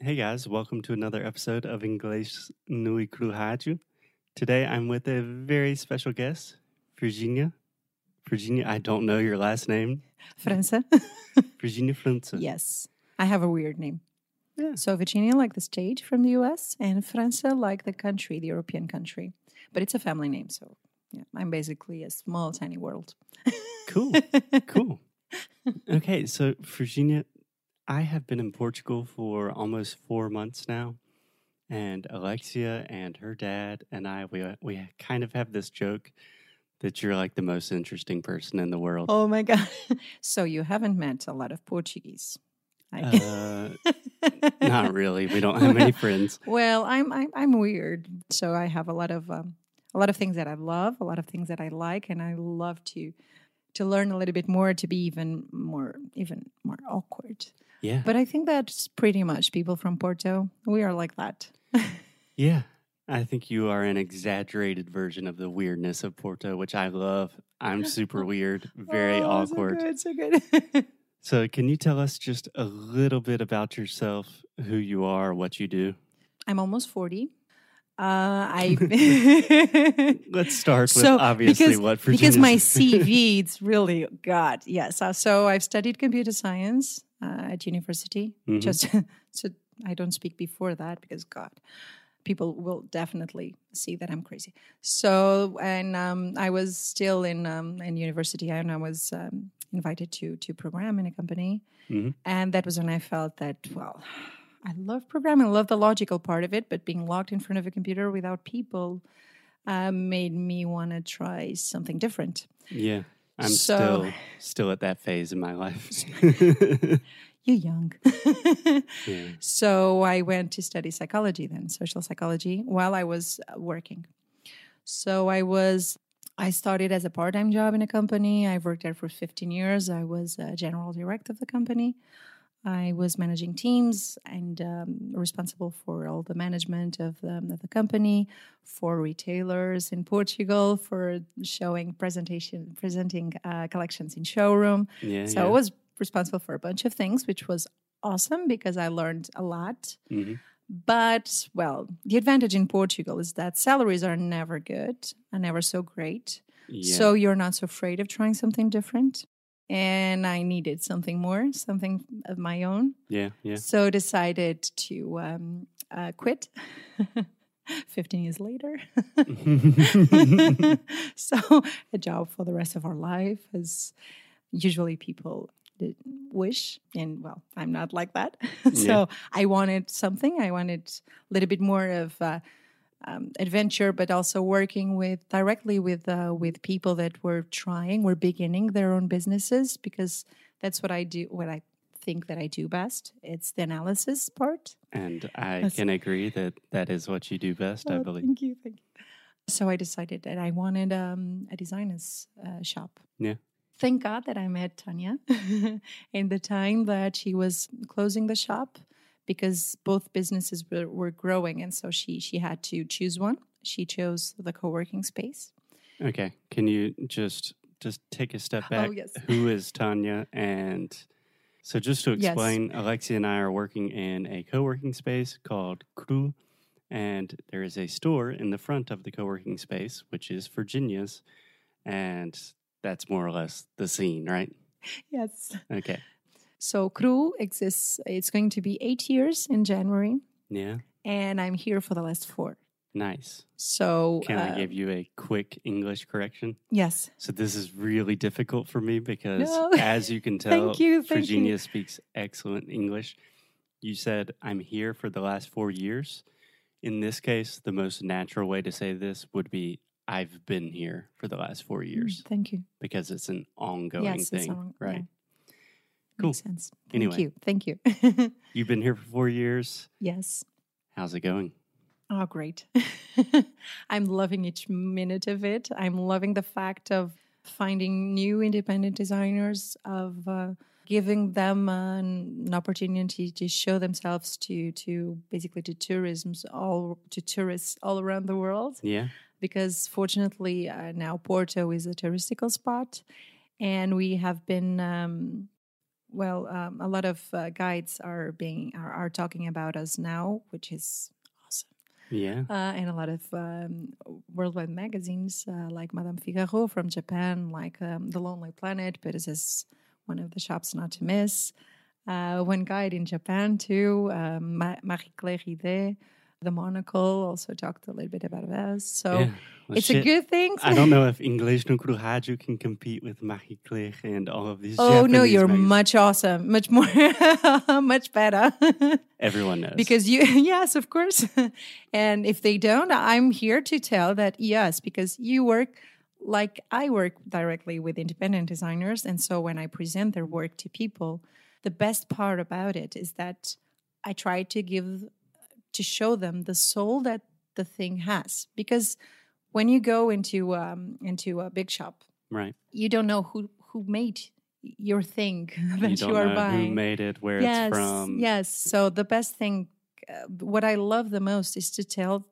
Hey guys, welcome to another episode of English no Cru Rádio. Today I'm with a very special guest, Virginia. Virginia, I don't know your last name. França? Virginia França. yes. I have a weird name. Yeah. So Virginia, like the state from the US, and França, like the country, the European country. But it's a family name. So yeah, I'm basically a small, tiny world. Cool. cool. Okay, so Virginia, I have been in Portugal for almost four months now, and Alexia and her dad and I we we kind of have this joke that you're like the most interesting person in the world. Oh my God. so you haven't met a lot of Portuguese. I- Uh, not really. We don't have many friends. Well, I'm, I'm I'm weird, so I have a lot of um, a lot of things that I love, a lot of things that I like, and I love to to learn a little bit more to be even more even more awkward. Yeah. But I think that's pretty much people from Porto. We are like that. Yeah. I think you are an exaggerated version of the weirdness of Porto, which I love. I'm super weird, very Oh, awkward. So good, so good. So, can you tell us just a little bit about yourself, who you are, what you do? I'm almost forty. Uh, I Let's start with So, obviously because- what because my CV, it's really God. Yes. Uh, so I've studied computer science uh, at university. Mhm. Just so I don't speak before that because God, people will definitely see that I'm crazy. So and um, I was still in um, in university and I was um, invited to to program in a company, Mhm. and that was when I felt that well. I love programming, I love the logical part of it, but being locked in front of a computer without people uh, made me want to try something different. yeah, I'm So- still still at that phase in my life. You're young. yeah. so I went to study psychology then, social psychology, while I was uh, working. So I was, I started as a part time job in a company. I worked there for 15 years. I was a general director of the company. I was managing teams and um, responsible for all the management of the, of the company, for retailers in Portugal, for showing presentation, presenting uh, collections in showroom. Yeah. So I was responsible for a bunch of things, which was awesome because I learned a lot. hmm But, well, the advantage in Portugal is that salaries are never good, are never so great. yeah. So you're not so afraid of trying something different. And I needed something more, something of my own. yeah. Yeah. So decided to um, uh, quit. 15 years later. so a job for the rest of our life as usually people wish and well i'm not like that so i wanted something i wanted a little bit more of uh, um, adventure but also working with directly with uh, with people that were trying were beginning their own businesses because that's what i do what i think that i do best it's the analysis part and I That's- can agree that that is what you do best. I Oh, believe. Thank you, thank you. So I decided that I wanted um, a designer's uh, shop. Yeah. Thank God that I met Tanya in the time that she was closing the shop because both businesses were, were growing, and so she she had to choose one. She chose the co-working space. Okay. Can you just just take a step oh, back? Oh yes. Who is Tanya? And so, just to Yes. explain, Alexia and I are working in a co working space called Cru. And there is a store in the front of the co working space, which is Virginia's. And that's more or less the scene, right? Yes. Okay. So Cru exists. It's going to be eight years in January, Yeah. and I'm here for the last four. Nice. So Can I uh, give you a quick English correction? yes. So this is really difficult for me because, No. as you can tell, Thank you, thank you. Virginia speaks excellent English. You said, I'm here for the last four years. In this case, the most natural way to say this would be, I've been here for the last four Mm, years Thank you. because it's an ongoing yes, it's thing, on- yeah. Cool. Makes sense. Thank Anyway. you. Thank you. You've been here for four years. yes. How's it going? Oh, great. I'm loving each minute of it. I'm loving the fact of finding new independent designers, of uh, giving them an, an opportunity to show themselves to to basically to tourisms all to tourists all around the world. Yeah. Because fortunately uh, now Porto is a touristical spot, and we have been um, well, um, a lot of uh, guides are being are, are talking about us now, which is awesome. Yeah. Uh, and a lot of um, worldwide magazines uh, like Madame Figaro from Japan, like um, The Lonely Planet, but this is one of the shops not to miss. Uh, one guide in Japan too, um, Marie Claire Ridet, The Monocle, also talked a little bit about us. So yeah. Well, it's a good thing. I don't know if English no Rádio can compete with Marie Claire and all of these. Oh no, you're magazines. much awesome, much more, much better. Everyone knows. because you, yes, of course. and if they don't, I'm here to tell that yes, because you work like I work directly with independent designers, and so when I present their work to people, the best part about it is that I try to give to show them the soul that the thing has. Because when you go into um, into a big shop right. you don't know who who made your thing that you you, don't are know buying. who made it, where yes it's from. yes. So the best thing uh, what i love the most is to tell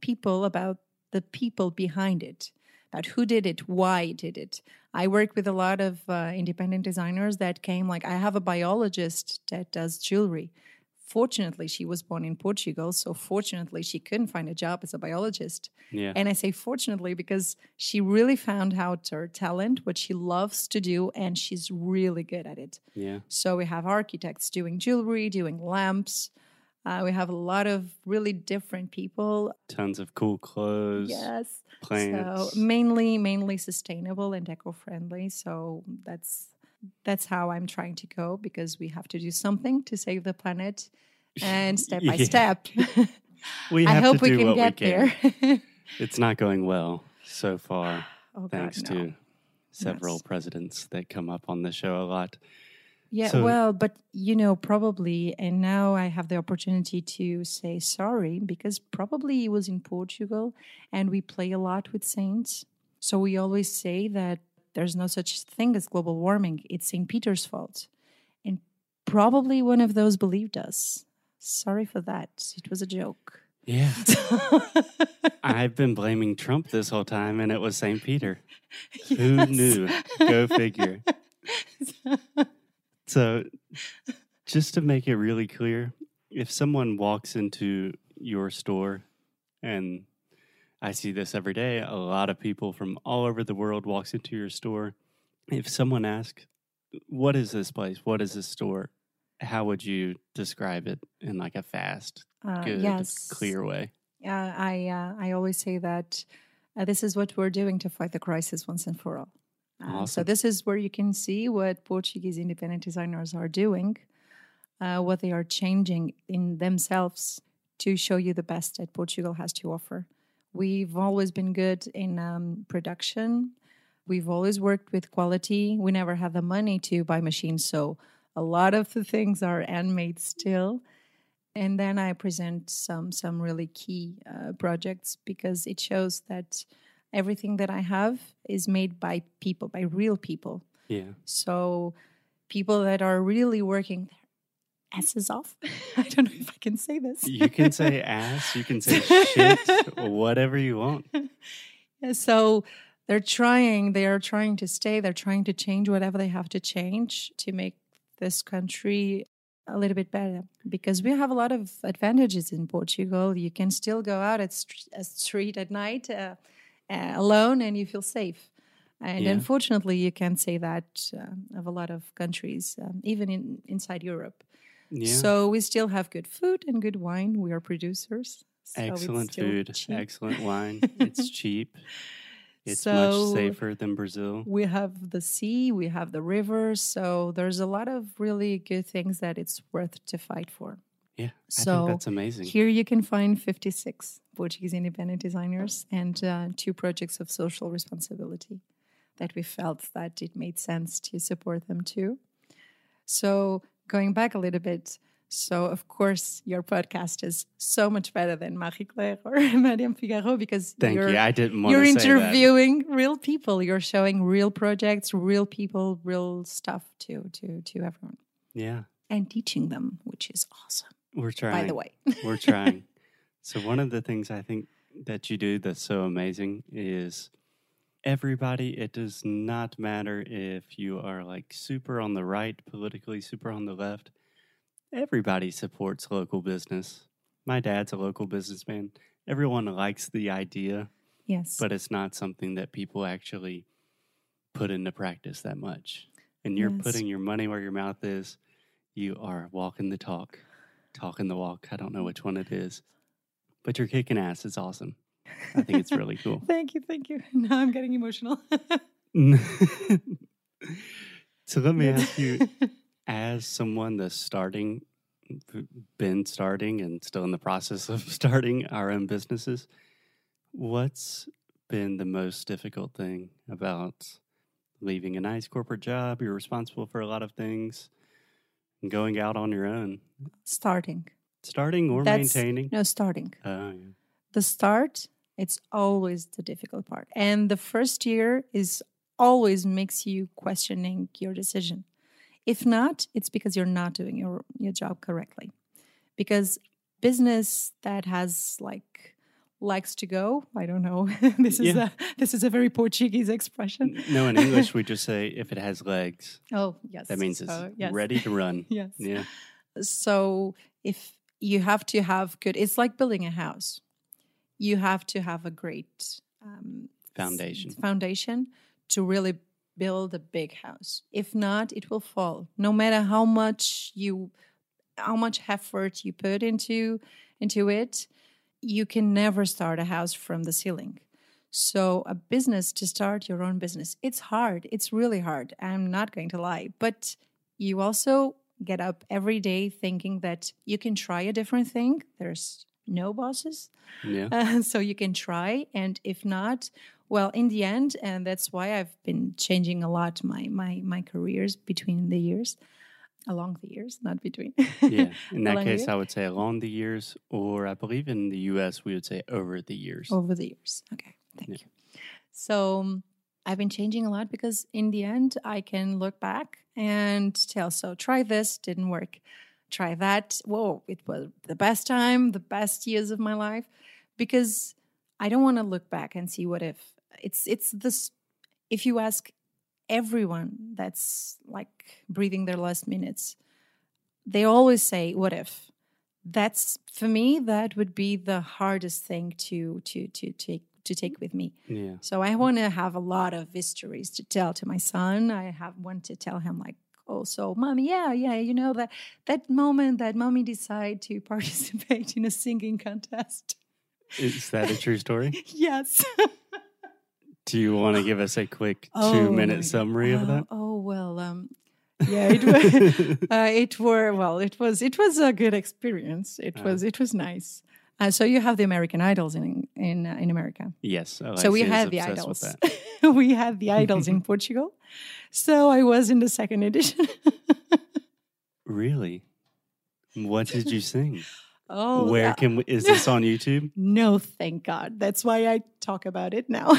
people about the people behind it about who did it why did it. I work with a lot of uh, independent designers that came like i have a biologist that does jewelry fortunately she was born in portugal so fortunately she couldn't find a job as a biologist Yeah. and I say fortunately because she really found out her talent, what she loves to do, and she's really good at it. yeah. So we have architects doing jewelry, doing lamps. Uh, we have a lot of really different people. Tons of cool clothes. Yes. Plants. So mainly, mainly sustainable and eco-friendly. So that's that's how I'm trying to go because we have to do something to save the planet, and step by step. we I hope we can get we can. there. It's not going well so far, oh, thanks God, no. to several Yes. presidents that come up on the show a lot. Yeah, So- well, but you know, probably, and now I have the opportunity to say sorry because probably he was in Portugal and we play a lot with saints. So we always say that there's no such thing as global warming, it's St. Peter's fault. And probably one of those believed us. Sorry for that. It was a joke. Yeah. I've been blaming Trump this whole time, and it was St. Peter. Who knew? Go figure. So, just to make it really clear, if someone walks into your store, and I see this every day, a lot of people from all over the world walks into your store. If someone asks, "What is this place? What is this store?" How would you describe it in like a fast, Uh, good, yes. clear way? Uh, I uh, I always say that uh, this is what we're doing to fight the crisis once and for all. Uh, So this is where you can see what Portuguese independent designers are doing, uh, what they are changing in themselves to show you the best that Portugal has to offer. We've always been good in um, production. We've always worked with quality. We never had the money to buy machines, so a lot of the things are handmade still and then I present some some really key uh, projects because it shows that everything that I have is made by people, by real people. Yeah. So people that are really working asses off. I don't know if I can say this. You can say ass, you can say shit, whatever you want. So they're trying they are trying to stay they're trying to change whatever they have to change to make this country a little bit better because we have a lot of advantages in portugal you can still go out at st- a street at night uh, uh, alone and you feel safe and Yeah. unfortunately you can't say that uh, of a lot of countries um, even in inside europe Yeah. so we still have good food and good wine we are producers so excellent food, cheap. excellent wine. It's cheap. It's So- much safer than Brazil. we have the sea, we have the rivers, so there's a lot of really good things that it's worth to fight for. Yeah. So, that's amazing. Here you can find 56 Portuguese independent designers and uh, two projects of social responsibility that we felt that it made sense to support them too. So going back a little bit, so of course your podcast is so much better than Marie Claire or Madame Figaro because Thank you're, you. I didn't you're say that. interviewing real people. You're showing real projects, real people, real stuff to to to everyone, Yeah. and teaching them, which is awesome. We're trying. By the way, We're trying. so one of the things I think that you do that's so amazing is everybody. It does not matter if you are like super on the right politically, super on the left. Everybody supports local business. My dad's a local businessman. Everyone likes the idea, Yes. but it's not something that people actually put into practice that much. And you're Yes. putting your money where your mouth is. You are walking the talk, talking the walk. I don't know which one it is, but you're kicking ass. It's awesome. I think it's really cool. thank you, thank you. Now I'm getting emotional. so let me ask you, as someone that's starting, been starting, and still in the process of starting our own businesses, what's been the most difficult thing about leaving a nice corporate job? You're responsible for a lot of things, and going out on your own, starting. starting or That's- maintaining. No, starting. Oh, yeah. The start, it's always the difficult part. And the first year is always makes you questioning your decision. If not, it's because you're not doing your, your job correctly. Because business that has like likes to go, I don't know. this is Yeah. a this is a very Portuguese expression. No, in English, we just say if it has legs, Oh, yes. that means it's So, yes. ready to run. yes. Yeah. So if you have to have good, it's like building a house. You have to have a great um, Foundation. foundation to really build a big house. If not, it will fall. No matter how much you, how much effort you put into into it, you can never start a house from the ceiling. So a business to start your own business, it's hard. It's really hard. I'm not going to lie, but you also get up every day thinking that you can try a different thing. There's no bosses. Yeah. Uh, so you can try. And if not, well, in the end, and that's why I've been changing a lot my my my careers between the years, along the years, not between. yeah. In that case, the- I would say along the years, or I believe in the U.S. we would say over the years. over the years. Okay, thank Yeah. you. So um, I've been changing a lot because in the end, I can look back and tell, so try this, didn't work. Try that. Whoa, it was the best time, the best years of my life. Because I don't want to look back and see what if. It's it's this if you ask everyone that's like breathing their last minutes, they always say, what if? that's for me that would be the hardest thing to to to take to take with me Yeah. so i want to have a lot of histories to tell to my son i have want to tell him like oh so mommy yeah yeah you know that that moment that mommy decided to participate in a singing contest Is that a true story? yes Do you want to give us a quick oh, two-minute God. summary of Uh, that? oh well um yeah it was uh, it were well it was it was a good experience it Uh. was it was nice uh, so you have the american idols in in uh, in america yes. so we had the idols we had the idols in portugal so i was in the second edition Really? What did you sing? oh Where yeah. can we, is this on YouTube? no thank god that's why i talk about it now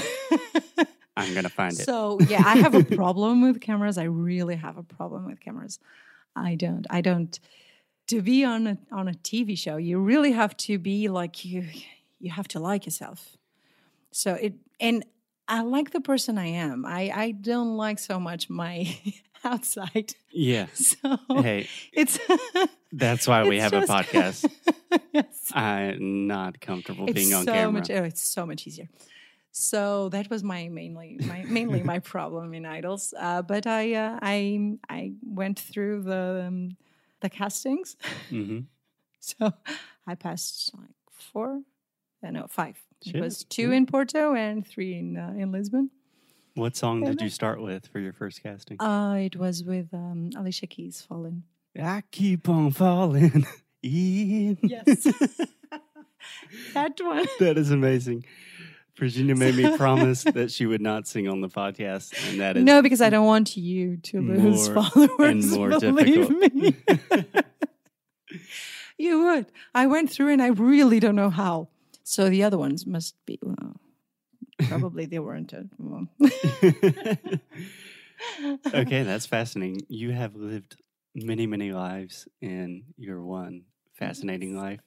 I'm gonna find it. So yeah, I have a problem with cameras. I really have a problem with cameras. I don't. I don't. To be on a on a TV show, you really have to be like you. You have to like yourself. So it and I like the person I am. I I don't like so much my outside. yeah. So Hey, it's that's why we have a podcast. yes. I'm not comfortable it's being on so camera. much oh, it's so much easier so that was my mainly my mainly my problem in idols uh, but i uh, i i went through the um, the castings hmm so i passed like four uh, no five Shit, it was two yeah. in porto and three in uh, in lisbon What song Yeah, did you start with for your first casting? uh it was with um, alicia keys fallen I keep on falling in. Yes. that one that is amazing. Virginia made me promise that she would not sing on the podcast, and that is no because i don't want you to lose followers and more believe difficult. me You would. I went through and I really don't know how. So the other ones must be, well, probably they weren't. well. okay, that's fascinating. You have lived many, many lives in your one fascinating life.